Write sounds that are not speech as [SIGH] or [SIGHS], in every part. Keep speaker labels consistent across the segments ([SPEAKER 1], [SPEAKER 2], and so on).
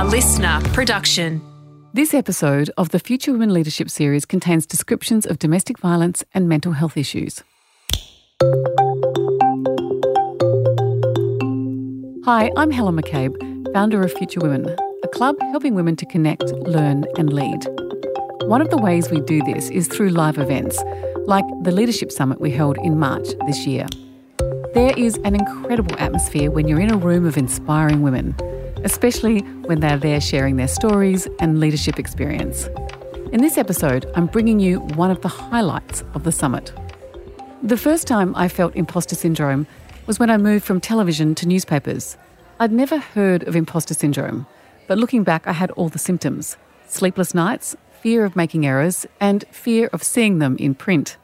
[SPEAKER 1] A listener production.
[SPEAKER 2] This episode of the Future Women Leadership Series contains descriptions of domestic violence and mental health issues. Hi, I'm Helen McCabe, founder of Future Women, a club helping women to connect, learn, and lead. One of the ways we do this is through live events, like the Leadership Summit we held in March this year. There is an incredible atmosphere when you're in a room of inspiring women, especially when they're there sharing their stories and leadership experience. In this episode, I'm bringing you one of the highlights of the summit. The first time I felt imposter syndrome was when I moved from television to newspapers. I'd never heard of imposter syndrome, but looking back, I had all the symptoms sleepless nights, fear of making errors, and fear of seeing them in print.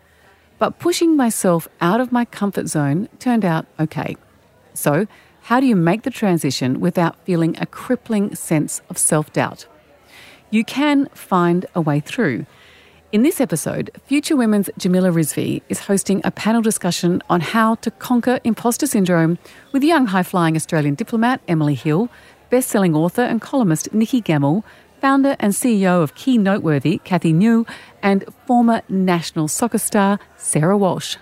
[SPEAKER 2] But pushing myself out of my comfort zone turned out okay. So, how do you make the transition without feeling a crippling sense of self doubt? You can find a way through. In this episode, Future Women's Jamila Rizvi is hosting a panel discussion on how to conquer imposter syndrome with young high flying Australian diplomat Emily Hill, best selling author and columnist Nikki Gemmell, founder and CEO of Key Noteworthy, Cathy Ngo, and former national soccer star, Sarah Walsh.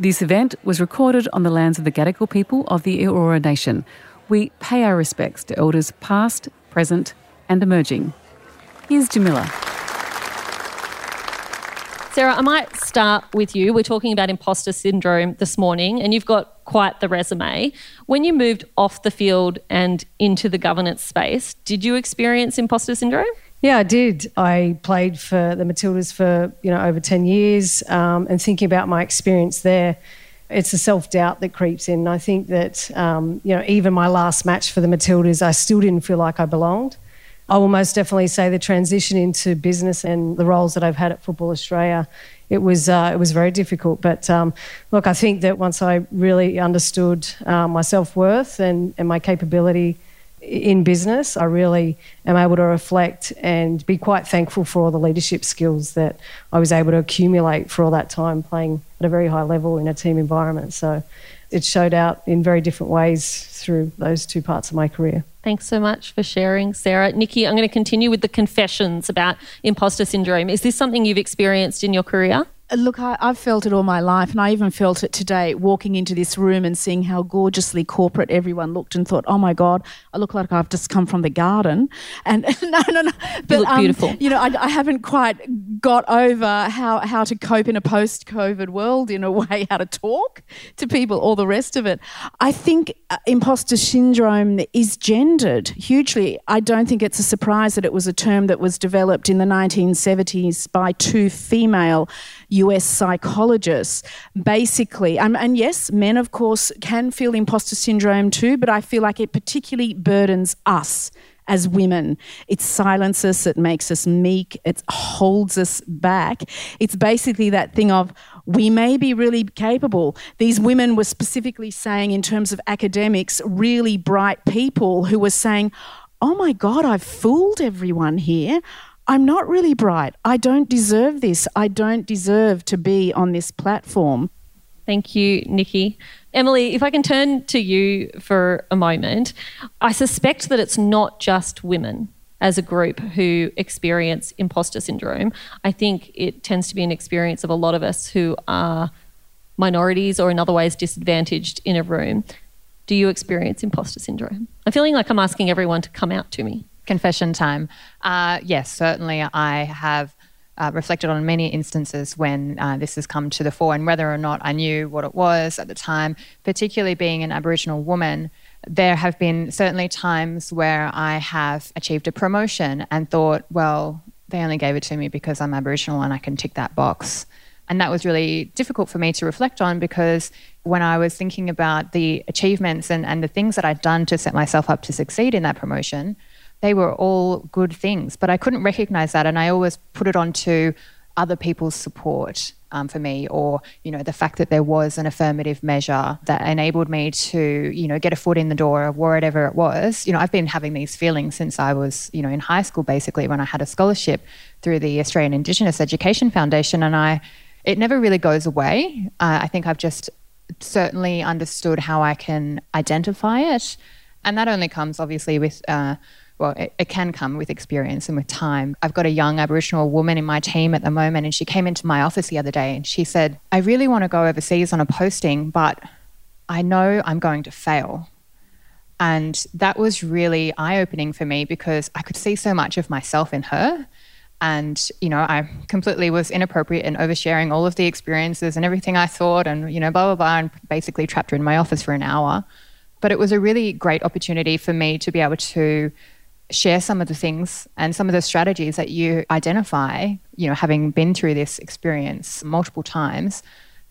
[SPEAKER 2] This event was recorded on the lands of the Gadigal people of the Eora Nation. We pay our respects to elders past, present, and emerging. Here's Jamila.
[SPEAKER 3] Sarah, I might start with you. We're talking about imposter syndrome this morning, and you've got quite the resume. When you moved off the field and into the governance space, did you experience imposter syndrome?
[SPEAKER 4] Yeah, I did. I played for the Matildas for you know over ten years, um, and thinking about my experience there, it's a self doubt that creeps in. I think that um, you know even my last match for the Matildas, I still didn't feel like I belonged. I will most definitely say the transition into business and the roles that I've had at Football Australia, it was uh, it was very difficult. But um, look, I think that once I really understood uh, my self worth and, and my capability in business, I really am able to reflect and be quite thankful for all the leadership skills that I was able to accumulate for all that time playing at a very high level in a team environment. So it showed out in very different ways through those two parts of my career.
[SPEAKER 3] Thanks so much for sharing, Sarah. Nikki, I'm going to continue with the confessions about imposter syndrome. Is this something you've experienced in your career?
[SPEAKER 5] Look, I, have felt it all my life, and I even felt it today walking into this room and seeing how gorgeously corporate everyone looked and thought, oh my God, I look like I've just come from the garden. And [LAUGHS] no, no, no.
[SPEAKER 3] But, you look um, beautiful.
[SPEAKER 5] You know, I, I, haven't quite got over how, how to cope in a post COVID world in a [LAUGHS] way, how to talk to people, all the rest of it. I think uh, imposter syndrome is gendered hugely. I don't think it's a surprise that it was a term that was developed in the 1970s by two female US psychologists. Basically, um, and yes, men, of course, can feel imposter syndrome too, but I feel like it particularly burdens us as women. It silences us, it makes us meek, it holds us back. It's basically that thing of we may be really capable. These women were specifically saying, in terms of academics, really bright people who were saying, Oh my God, I've fooled everyone here. I'm not really bright. I don't deserve this. I don't deserve to be on this platform.
[SPEAKER 3] Thank you, Nikki. Emily, if I can turn to you for a moment, I suspect that it's not just women as a group who experience imposter syndrome. I think it tends to be an experience of a lot of us who are minorities or in other ways disadvantaged in a room. Do you experience imposter syndrome? I'm feeling like I'm asking everyone to come out to me
[SPEAKER 6] confession time. Uh, yes, certainly I have uh, reflected on many instances when uh, this has come to the fore, and whether or not I knew what it was at the time, particularly being an Aboriginal woman. There have been certainly times where I have achieved a promotion and thought, well, they only gave it to me because I'm Aboriginal and I can tick that box. And that was really difficult for me to reflect on because when I was thinking about the achievements and, and the things that I'd done to set myself up to succeed in that promotion, they were all good things. But I couldn't recognize that, and I always put it onto other people's support um, for me, or you know, the fact that there was an affirmative measure that enabled me to, you know, get a foot in the door of whatever it was. You know, I've been having these feelings since I was, you know, in high school, basically, when I had a scholarship through the Australian Indigenous Education Foundation, and I, it never really goes away. Uh, I think I've just certainly understood how I can identify it, and that only comes obviously with. Uh, well, it, it, can come with experience and with time. I've got a young Aboriginal woman in my team at the moment, and she came into my office the other day and she said, I really want to go overseas on a posting, but I know I'm going to fail. And that was really eye opening for me because I could see so much of myself in her. And, you know, I completely was inappropriate in oversharing all of the experiences and everything I thought and, you know, blah, blah, blah, and basically trapped her in my office for an hour. But it was a really great opportunity for me to be able to share some of the things and some of the strategies that you identify, you know, having been through this experience multiple times.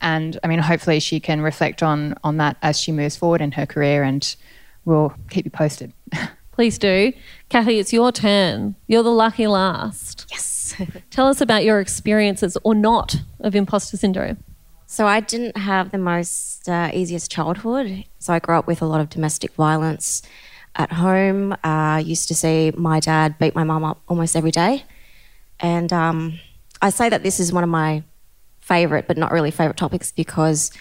[SPEAKER 6] And I mean, hopefully she can reflect on on that as she moves forward in her career and we'll keep you posted. [LAUGHS]
[SPEAKER 3] Please do. Cathy, it's your turn. You're the lucky last.
[SPEAKER 7] Yes. [LAUGHS]
[SPEAKER 3] Tell us about your experiences or not of imposter syndrome.
[SPEAKER 7] So, I didn't have the most uh, easiest childhood. So, I grew up with a lot of domestic violence at home. Uh, I used to see my dad beat my mum up almost every day. And um, I say that this is one of my favourite, but not really favourite topics because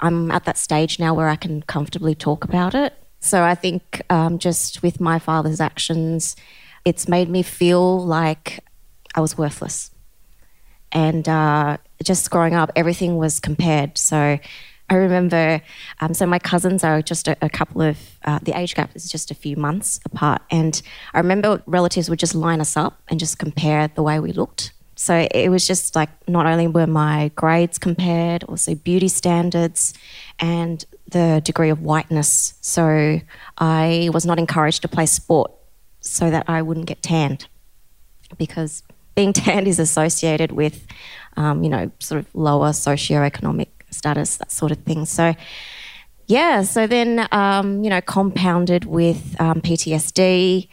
[SPEAKER 7] I'm at that stage now where I can comfortably talk about it. So I think um, just with my father's actions, it's made me feel like I was worthless. And uh, just growing up, everything was compared. So I remember, um, so my cousins are just a, a couple of, uh, the age gap is just a few months apart. And I remember relatives would just line us up and just compare the way we looked. So it was just like not only were my grades compared, also beauty standards and the degree of whiteness. So I was not encouraged to play sport so that I wouldn't get tanned because being [LAUGHS] tanned is associated with, um, you know, sort of lower socioeconomic status, that sort of thing. So, yeah, so then, um, you know, compounded with um, PTSD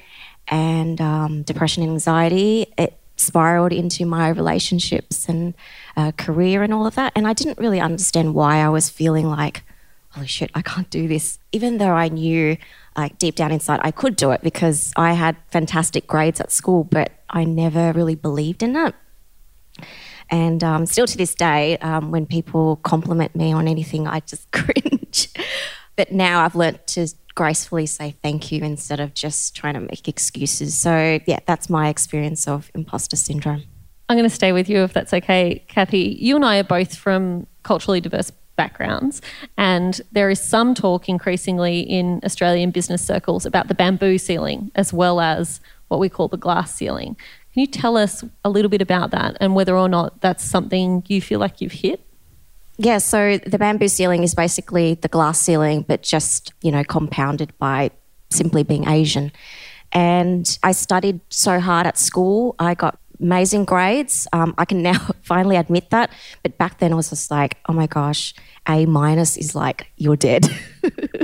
[SPEAKER 7] and um, depression and anxiety, it spiraled into my relationships and uh, career and all of that. And I didn't really understand why I was feeling like, holy shit, I can't do this. Even though I knew, like, deep down inside, I could do it because I had fantastic grades at school, but I never really believed in it. And um, still to this day, um, when people compliment me on anything, I just [LAUGHS] cringe. but now I've learnt to gracefully say thank you instead of just trying to make excuses. So, yeah, that's my experience of imposter syndrome.
[SPEAKER 3] I'm going to stay with you if that's okay, Cathy. You and I are both from culturally diverse backgrounds, and there is some talk increasingly in Australian business circles about the bamboo ceiling as well as what we call the glass ceiling. Can you tell us a little bit about that and whether or not that's something you feel like you've hit?
[SPEAKER 7] Yeah, so the bamboo ceiling is basically the glass ceiling, but just, you know, compounded by simply being Asian. And I studied so hard at school. I got amazing grades. Um, I can now [LAUGHS] finally admit that. But back then I was just like, oh my gosh, A minus is like, you're dead.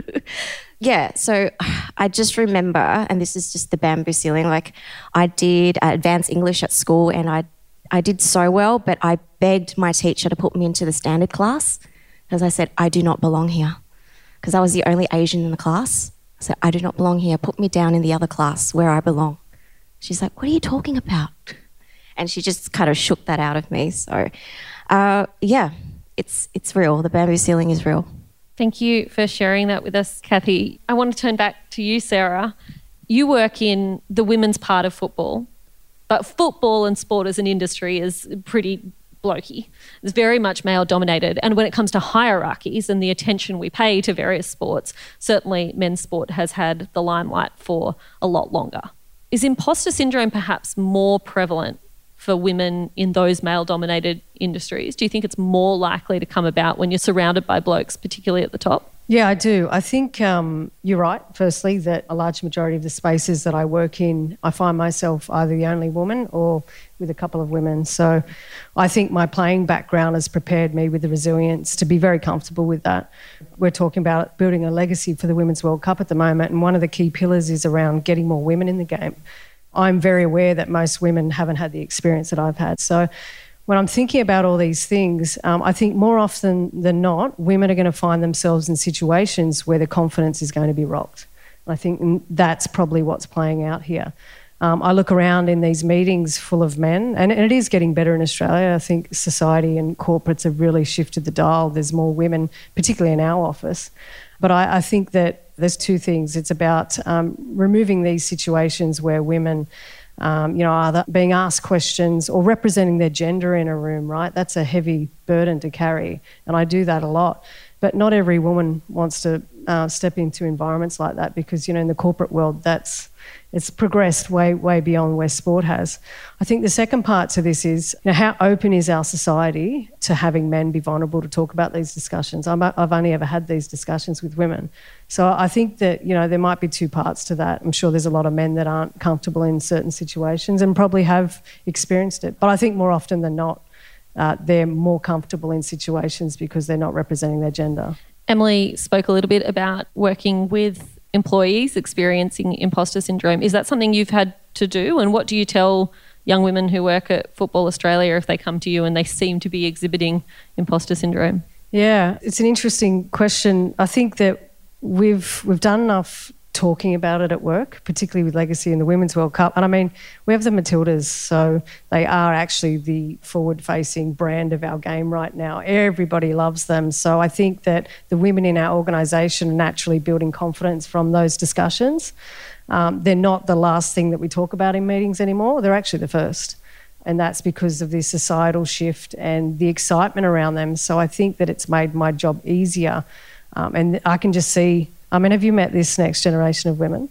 [SPEAKER 7] [LAUGHS] yeah, so [SIGHS] I just remember, and this is just the bamboo ceiling, like I did advanced English at school and I I did so well, but I begged my teacher to put me into the standard class because I said, I do not belong here. Because I was the only Asian in the class. I said, I do not belong here. Put me down in the other class where I belong. She's like, What are you talking about? And she just kind of shook that out of me. So, uh, yeah, it's, it's real. The bamboo ceiling is real.
[SPEAKER 3] Thank you for sharing that with us, Cathy. I want to turn back to you, Sarah. You work in the women's part of football, but football and sport as an industry is pretty blokey. It's very much male dominated. And when it comes to hierarchies and the attention we pay to various sports, certainly men's sport has had the limelight for a lot longer. Is imposter syndrome perhaps more prevalent for women in those male dominated industries? Do you think it's more likely to come about when you're surrounded by blokes, particularly at the top?
[SPEAKER 4] Yeah, I do. I think um, you're right, firstly, that a large majority of the spaces that I work in, I find myself either the only woman or with a couple of women. So I think my playing background has prepared me with the resilience to be very comfortable with that. We're talking about building a legacy for the Women's World Cup at the moment, and one of the key pillars is around getting more women in the game. I'm very aware that most women haven't had the experience that I've had. So when I'm thinking about all these things, um, I think more often than not, women are going to find themselves in situations where their confidence is going to be rocked. And I think that's probably what's playing out here. Um, I look around in these meetings full of men, and, and, it is getting better in Australia. I think society and corporates have really shifted the dial. There's more women, particularly in our office. But I, I think that there's two things. It's about um, removing these situations where women um, you know, either being asked questions or representing their gender in a room, right? That's a heavy burden to carry. And I do that a lot. But not every woman wants to uh, step into environments like that because, you know, in the corporate world, that's it's progressed way, way beyond where sport has. I think the second part to this is you know, how open is our society to having men be vulnerable to talk about these discussions? i have only ever had these discussions with women. So I think that, you know, there might be two parts to that. I'm sure there's a lot of men that aren't comfortable in certain situations and probably have experienced it. But I think more often than not, uh, they're more comfortable in situations because they're not representing their gender.
[SPEAKER 3] Emily spoke a little bit about working with employees experiencing imposter syndrome. Is that something you've had to do? And what do you tell young women who work at Football Australia if they come to you and they seem to be exhibiting imposter syndrome?
[SPEAKER 4] Yeah, it's an interesting question. I think that we've we've done enough talking about it at work, particularly with Legacy and the Women's World Cup. And I mean, we have the Matildas, so they are actually the forward facing brand of our game right now. Everybody loves them. So I think that the women in our organisation are naturally building confidence from those discussions. Um, they're not the last thing that we talk about in meetings anymore, they're actually the first. And that's because of the societal shift and the excitement around them. So I think that it's made my job easier. Um, and I can just see I mean, have you met this next generation of women?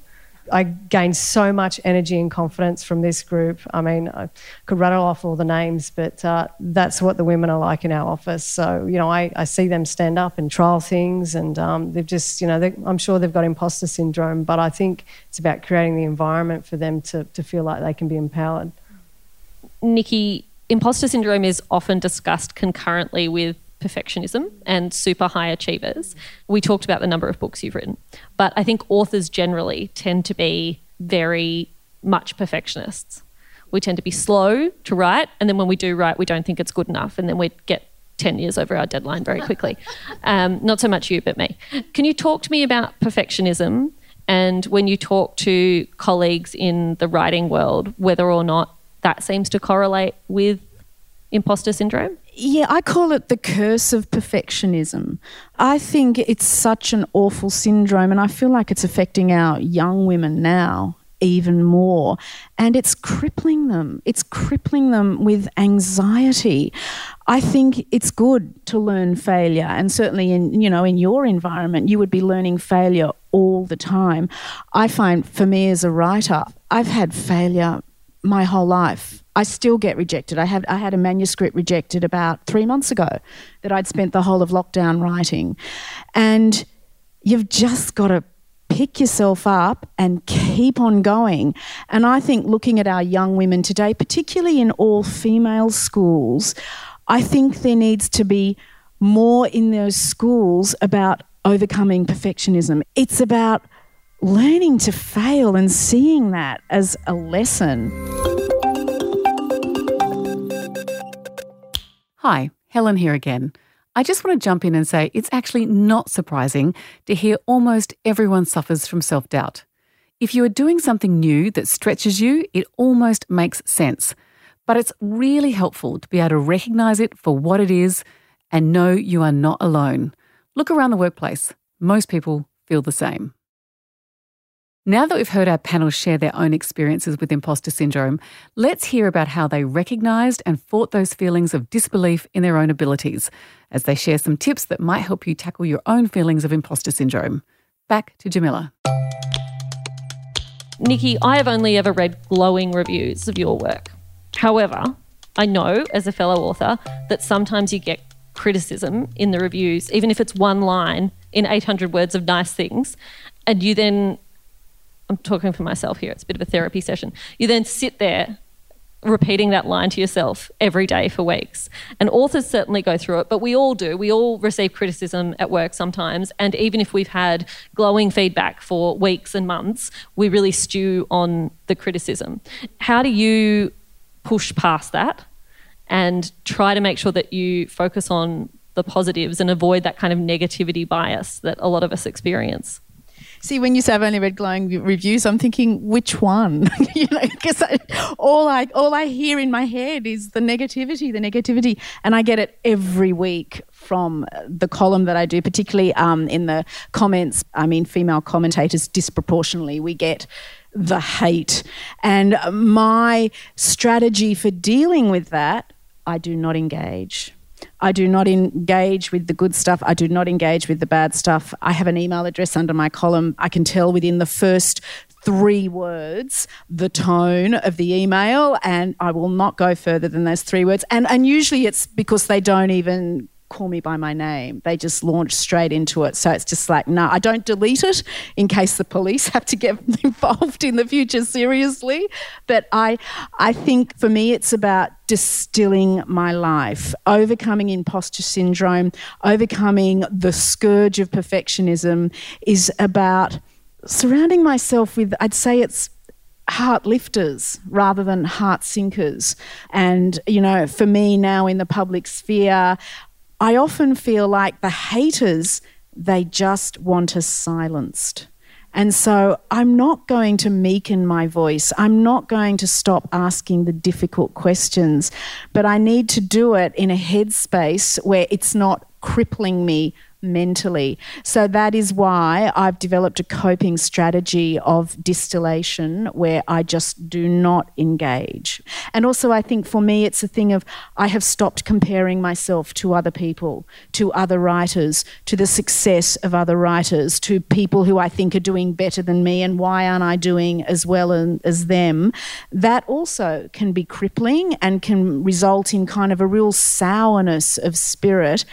[SPEAKER 4] I gained so much energy and confidence from this group. I mean, I could rattle off all the names, but uh, that's what the women are like in our office. So, you know, I, I see them stand up and trial things, and um, they've just, you know, I'm sure they've got imposter syndrome, but I think it's about creating the environment for them to, to feel like they can be empowered.
[SPEAKER 3] Nikki, imposter syndrome is often discussed concurrently with perfectionism and super high achievers. We talked about the number of books you've written, but I think authors generally tend to be very much perfectionists. We tend to be slow to write, and then when we do write, we don't think it's good enough, and then we get 10 years over our deadline very quickly. [LAUGHS] Um, not so much you, but me. Can you talk to me about perfectionism and when you talk to colleagues in the writing world, whether or not that seems to correlate with imposter syndrome?
[SPEAKER 5] Yeah, I call it the curse of perfectionism. I think it's such an awful syndrome, and I feel like it's affecting our young women now even more. And it's crippling them. It's crippling them with anxiety. I think it's good to learn failure. And certainly in, you know, in your environment, you would be learning failure all the time. I find for me as a writer, I've had failure my whole life. I still get rejected. I had I had a manuscript rejected about three months ago that I'd spent the whole of lockdown writing, and you've just got to pick yourself up and keep on going. And I think looking at our young women today, particularly in all female schools, I think there needs to be more in those schools about overcoming perfectionism. It's about learning to fail and seeing that as a lesson.
[SPEAKER 2] Hi, Helen here again. I just want to jump in and say it's actually not surprising to hear almost everyone suffers from self doubt. If you are doing something new that stretches you, it almost makes sense. But it's really helpful to be able to recognize it for what it is and know you are not alone. Look around the workplace. Most people feel the same. Now that we've heard our panel share their own experiences with imposter syndrome, let's hear about how they recognised and fought those feelings of disbelief in their own abilities as they share some tips that might help you tackle your own feelings of imposter syndrome. Back to Jamila.
[SPEAKER 3] Nikki, I have only ever read glowing reviews of your work. However, I know as a fellow author that sometimes you get criticism in the reviews, even if it's one line in 800 words of nice things, and you then I'm talking for myself here, it's a bit of a therapy session. You then sit there repeating that line to yourself every day for weeks. And authors certainly go through it, but we all do. We all receive criticism at work sometimes. And even if we've had glowing feedback for weeks and months, we really stew on the criticism. How do you push past that and try to make sure that you focus on the positives and avoid that kind of negativity bias that a lot of us experience?
[SPEAKER 5] See, when you say I've only read glowing reviews, I'm thinking which one? [LAUGHS] you know, because all I all I hear in my head is the negativity, the negativity, and I get it every week from the column that I do, particularly um, in the comments. I mean, female commentators disproportionately, we get the hate. And my strategy for dealing with that, I do not engage. I do not engage with the good stuff. I do not engage with the bad stuff. I have an email address under my column. I can tell within the first three words the tone of the email, and I will not go further than those three words. And, and usually it's because they don't even call me by my name. They just launch straight into it. So it's just like, no, nah, I don't delete it in case the police [LAUGHS] have to get [LAUGHS] involved in the future seriously. But I I think for me it's about distilling my life, overcoming imposter syndrome, overcoming the scourge of perfectionism is about surrounding myself with I'd say it's heart lifters rather than heart sinkers. And, you know, for me now in the public sphere, I often feel like the haters, they just want us silenced. And so I'm not going to meeken my voice. I'm not going to stop asking the difficult questions, but I need to do it in a headspace where it's not crippling me mentally. So that is why I've developed a coping strategy of distillation where I just do not engage. And also, I think for me, it's a thing of I have stopped comparing myself to other people, to other writers, to the success of other writers, to people who I think are doing better than me, and why aren't I doing as well as them? That also can be crippling and can result in kind of a real sourness of spirit.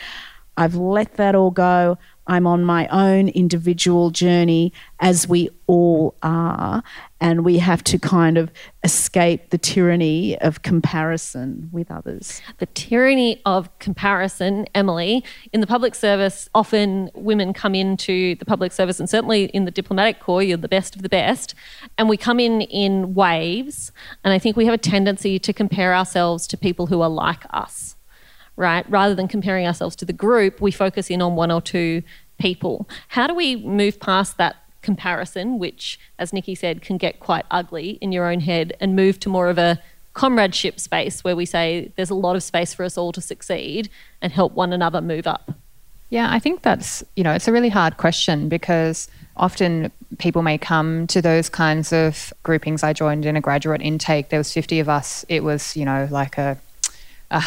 [SPEAKER 5] I've let that all go. I'm on my own individual journey, as we all are. And we have to kind of escape the tyranny of comparison with others.
[SPEAKER 3] The tyranny of comparison, Emily. In the public service, often women come into the public service, and certainly in the diplomatic corps, you're the best of the best. And we come in in waves. And I think we have a tendency to compare ourselves to people who are like us right? Rather than comparing ourselves to the group, we focus in on one or two people. How do we move past that comparison, which, as Nikki said, can get quite ugly in your own head, and move to more of a comradeship space where we say there's a lot of space for us all to succeed and help one another move up?
[SPEAKER 6] Yeah, I think that's, you know, it's a really hard question because often people may come to those kinds of groupings. I joined in a graduate intake. There was 50 of us. It was, you know, like a, a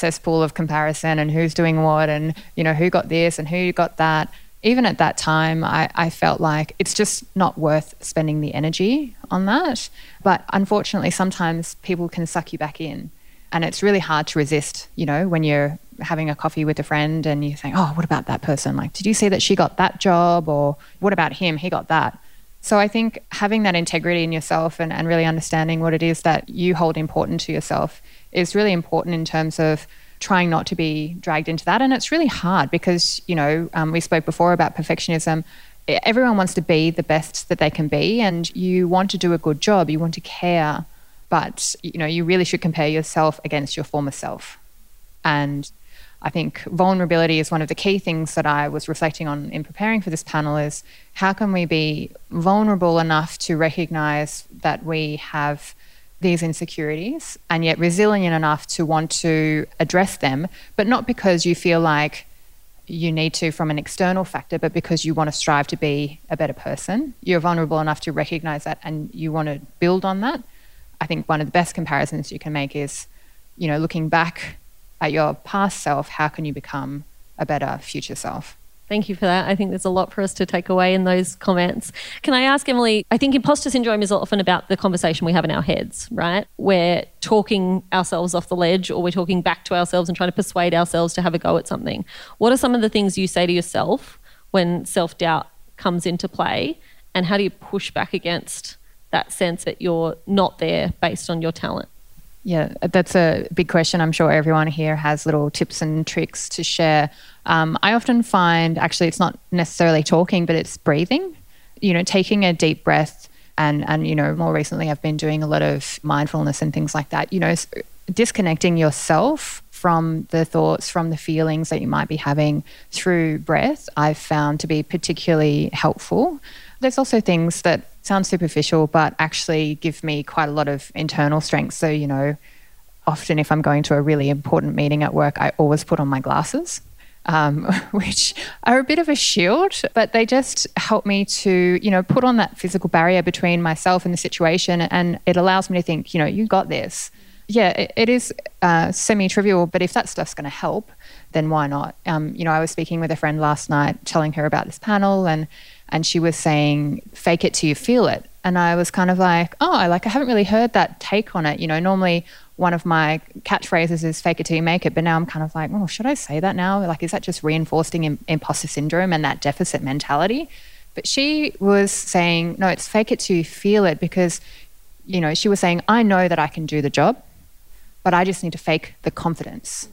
[SPEAKER 6] cesspool of comparison and who's doing what and you know who got this and who got that. Even at that time I, I felt like it's just not worth spending the energy on that. But unfortunately sometimes people can suck you back in. And it's really hard to resist you know when you're having a coffee with a friend and you think oh what about that person? Like did you see that she got that job? Or what about him? He got that. So I think having that integrity in yourself and, and really understanding what it is that you hold important to yourself is really important in terms of trying not to be dragged into that. And it's really hard because, you know, um, we spoke before about perfectionism. Everyone wants to be the best that they can be, and you want to do a good job, you want to care, but, you know, you really should compare yourself against your former self. And I think vulnerability is one of the key things that I was reflecting on in preparing for this panel is how can we be vulnerable enough to recognize that we have these insecurities and yet resilient enough to want to address them, but not because you feel like you need to from an external factor, but because you want to strive to be a better person. You're vulnerable enough to recognize that and you want to build on that. I think one of the best comparisons you can make is, you know, looking back at your past self, how can you become a better future self?
[SPEAKER 3] Thank you for that. I think there's a lot for us to take away in those comments. Can I ask Emily? I think imposter syndrome is often about the conversation we have in our heads, right? We're talking ourselves off the ledge or we're talking back to ourselves and trying to persuade ourselves to have a go at something. What are some of the things you say to yourself when self doubt comes into play? And how do you push back against that sense that you're not there based on your talent?
[SPEAKER 6] Yeah, that's a big question. I'm sure everyone here has little tips and tricks to share. Um, I often find actually it's not necessarily talking, but it's breathing. You know, taking a deep breath, and and you know, more recently I've been doing a lot of mindfulness and things like that. You know, disconnecting yourself from the thoughts, from the feelings that you might be having through breath, I've found to be particularly helpful. There's also things that sound superficial, but actually give me quite a lot of internal strength. So, you know, often if I'm going to a really important meeting at work, I always put on my glasses. um, [LAUGHS] which are a bit of a shield, but they just help me to, you know, put on that physical barrier between myself and the situation. And it allows me to think, you know, you got this. Yeah, it, it is uh, semi trivial, but if that stuff's going to help, then why not? Um, you know, I was speaking with a friend last night, telling her about this panel, and and she was saying, "Fake it till you feel it." And I was kind of like, "Oh, I like I haven't really heard that take on it." You know, normally one of my catchphrases is fake it till you make it. But now I'm kind of like, oh, should I say that now? Like, is that just reinforcing Im- imposter syndrome and that deficit mentality? But she was saying, no, it's fake it till you feel it because, you know, she was saying, I know that I can do the job, but I just need to fake the confidence.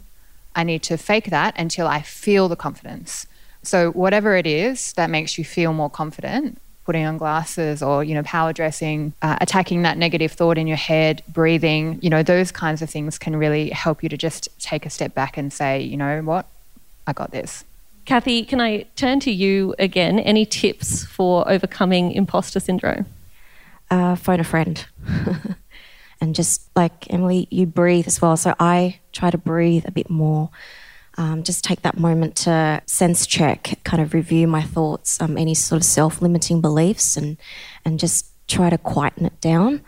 [SPEAKER 6] I need to fake that until I feel the confidence. So, whatever it is that makes you feel more confident, putting on glasses or you know power dressing uh, attacking that negative thought in your head breathing you know those kinds of things can really help you to just take a step back and say you know what? I got this.
[SPEAKER 3] Cathy can i turn to you again? Any tips for overcoming imposter syndrome?
[SPEAKER 7] Uh, phone a friend. [LAUGHS] And just like emily you breathe as well. So i try to breathe a bit more um, just take that moment to sense check, kind of review my thoughts, um, any sort of self limiting beliefs, and, and just try to quieten it down.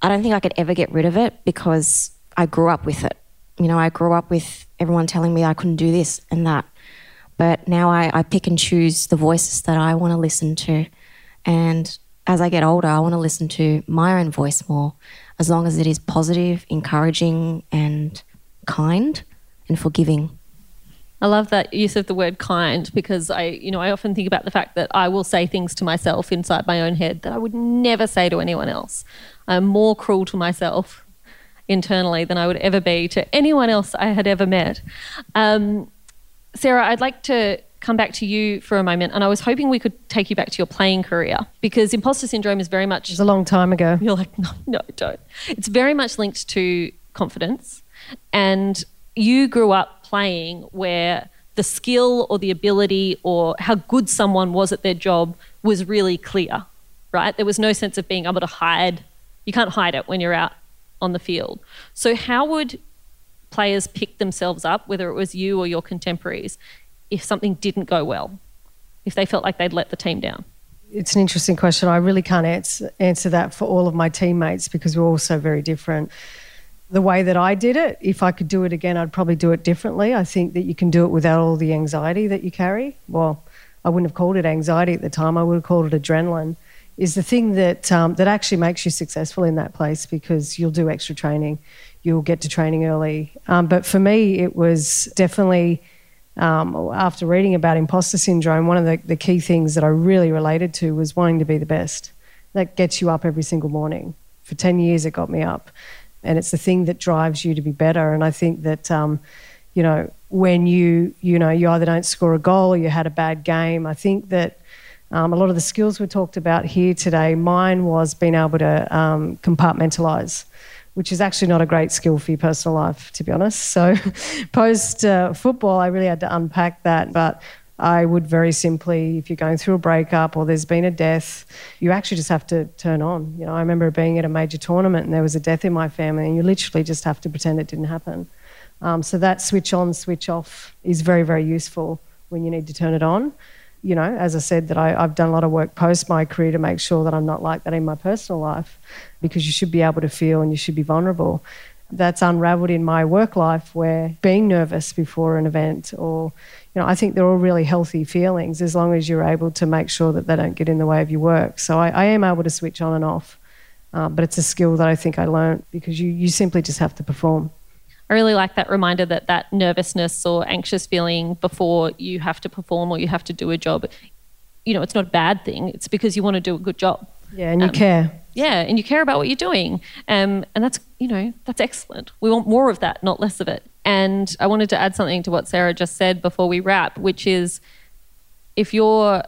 [SPEAKER 7] I don't think I could ever get rid of it because I grew up with it. You know, I grew up with everyone telling me I couldn't do this and that. But now I, I pick and choose the voices that I want to listen to. And as I get older, I want to listen to my own voice more, as long as it is positive, encouraging, and kind and forgiving.
[SPEAKER 3] I love that use of the word kind because I, you know, I often think about the fact that I will say things to myself inside my own head that I would never say to anyone else. I'm more cruel to myself internally than I would ever be to anyone else I had ever met. Um, Sarah, I'd like to come back to you for a moment, and I was hoping we could take you back to your playing career because imposter syndrome is very much.
[SPEAKER 4] It's a long time ago.
[SPEAKER 3] You're like, no, no, don't. It's very much linked to confidence, and you grew up playing where the skill or the ability or how good someone was at their job was really clear, right? There was no sense of being able to hide. You can't hide it when you're out on the field. So, how would players pick themselves up, whether it was you or your contemporaries, if something didn't go well, if they felt like they'd let the team down?
[SPEAKER 4] It's an interesting question. I really can't answer, answer that for all of my teammates because we're all so very different the way that I did it. If I could do it again, I'd probably do it differently. I think that you can do it without all the anxiety that you carry. Well, I wouldn't have called it anxiety at the time. I would have called it adrenaline. Is the thing that um, that actually makes you successful in that place because you'll do extra training, you'll get to training early. Um, but for me, it was definitely um, after reading about imposter syndrome. One of the, the key things that I really related to was wanting to be the best. That gets you up every single morning. For ten years, it got me up and it's the thing that drives you to be better. And I think that, um, you know, when you, you know, you either don't score a goal or you had a bad game, I think that um, a lot of the skills we talked about here today, mine was being able to um, compartmentalize, which is actually not a great skill for your personal life, to be honest. So, [LAUGHS] post uh, football, I really had to unpack that. But I would very simply, if you're going through a breakup or there's been a death, you actually just have to turn on. You know, I remember being at a major tournament and there was a death in my family, and you literally just have to pretend it didn't happen. Um, so that switch on, switch off is very, very useful when you need to turn it on. You know, as I said, that I, I've done a lot of work post my career to make sure that I'm not like that in my personal life, because you should be able to feel and you should be vulnerable that's unraveled in my work life where being nervous before an event or you know i think they're all really healthy feelings as long as you're able to make sure that they don't get in the way of your work so i, I am able to switch on and off uh, but it's a skill that i think i learned because you, you simply just have to perform
[SPEAKER 3] I really like that reminder that that nervousness or anxious feeling before you have to perform or you have to do a job, you know, it's not a bad thing. It's because you want to do a good job.
[SPEAKER 4] Yeah, and you um, care.
[SPEAKER 3] Yeah, and you care about what you're doing. Um, and that's, you know, that's excellent. We want more of that, not less of it. And I wanted to add something to what Sarah just said before we wrap, which is if you're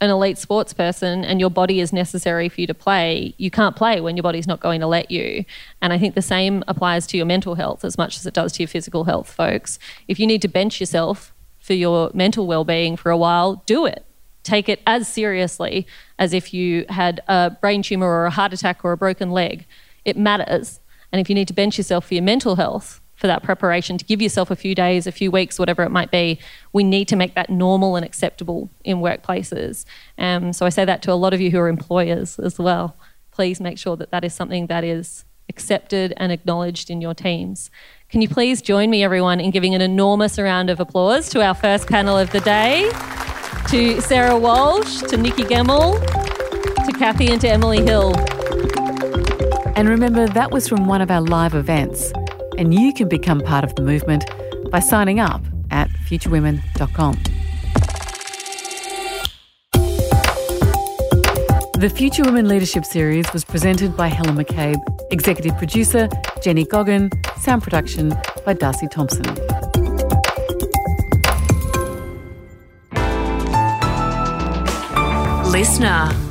[SPEAKER 3] an elite sports person and your body is necessary for you to play, you can't play when your body's not going to let you. And I think the same applies to your mental health as much as it does to your physical health, folks. If you need to bench yourself for your mental well being for a while, do it take it as seriously as if you had a brain tumor or a heart attack or a broken leg. It matters. And if you need to bench yourself for your mental health for that preparation, to give yourself a few days, a few weeks, whatever it might be. We need to make that normal and acceptable in workplaces. Um, so I say that to a lot of you who are employers as well. Please make sure that that is something that is accepted and acknowledged in your teams. Can you please join me, everyone, in giving an enormous round of applause to our first panel of the day, to Sarah Walsh, to Nikki Gemmell, to Cathy, and to Emily Hill.
[SPEAKER 2] And remember, that was from one of our live events. And you can become part of the movement by signing up at futurewomen.com. The Future Women Leadership Series was presented by Helen McCabe, executive producer Jenny Goggin, sound production by Darcy Thompson.
[SPEAKER 1] Listener.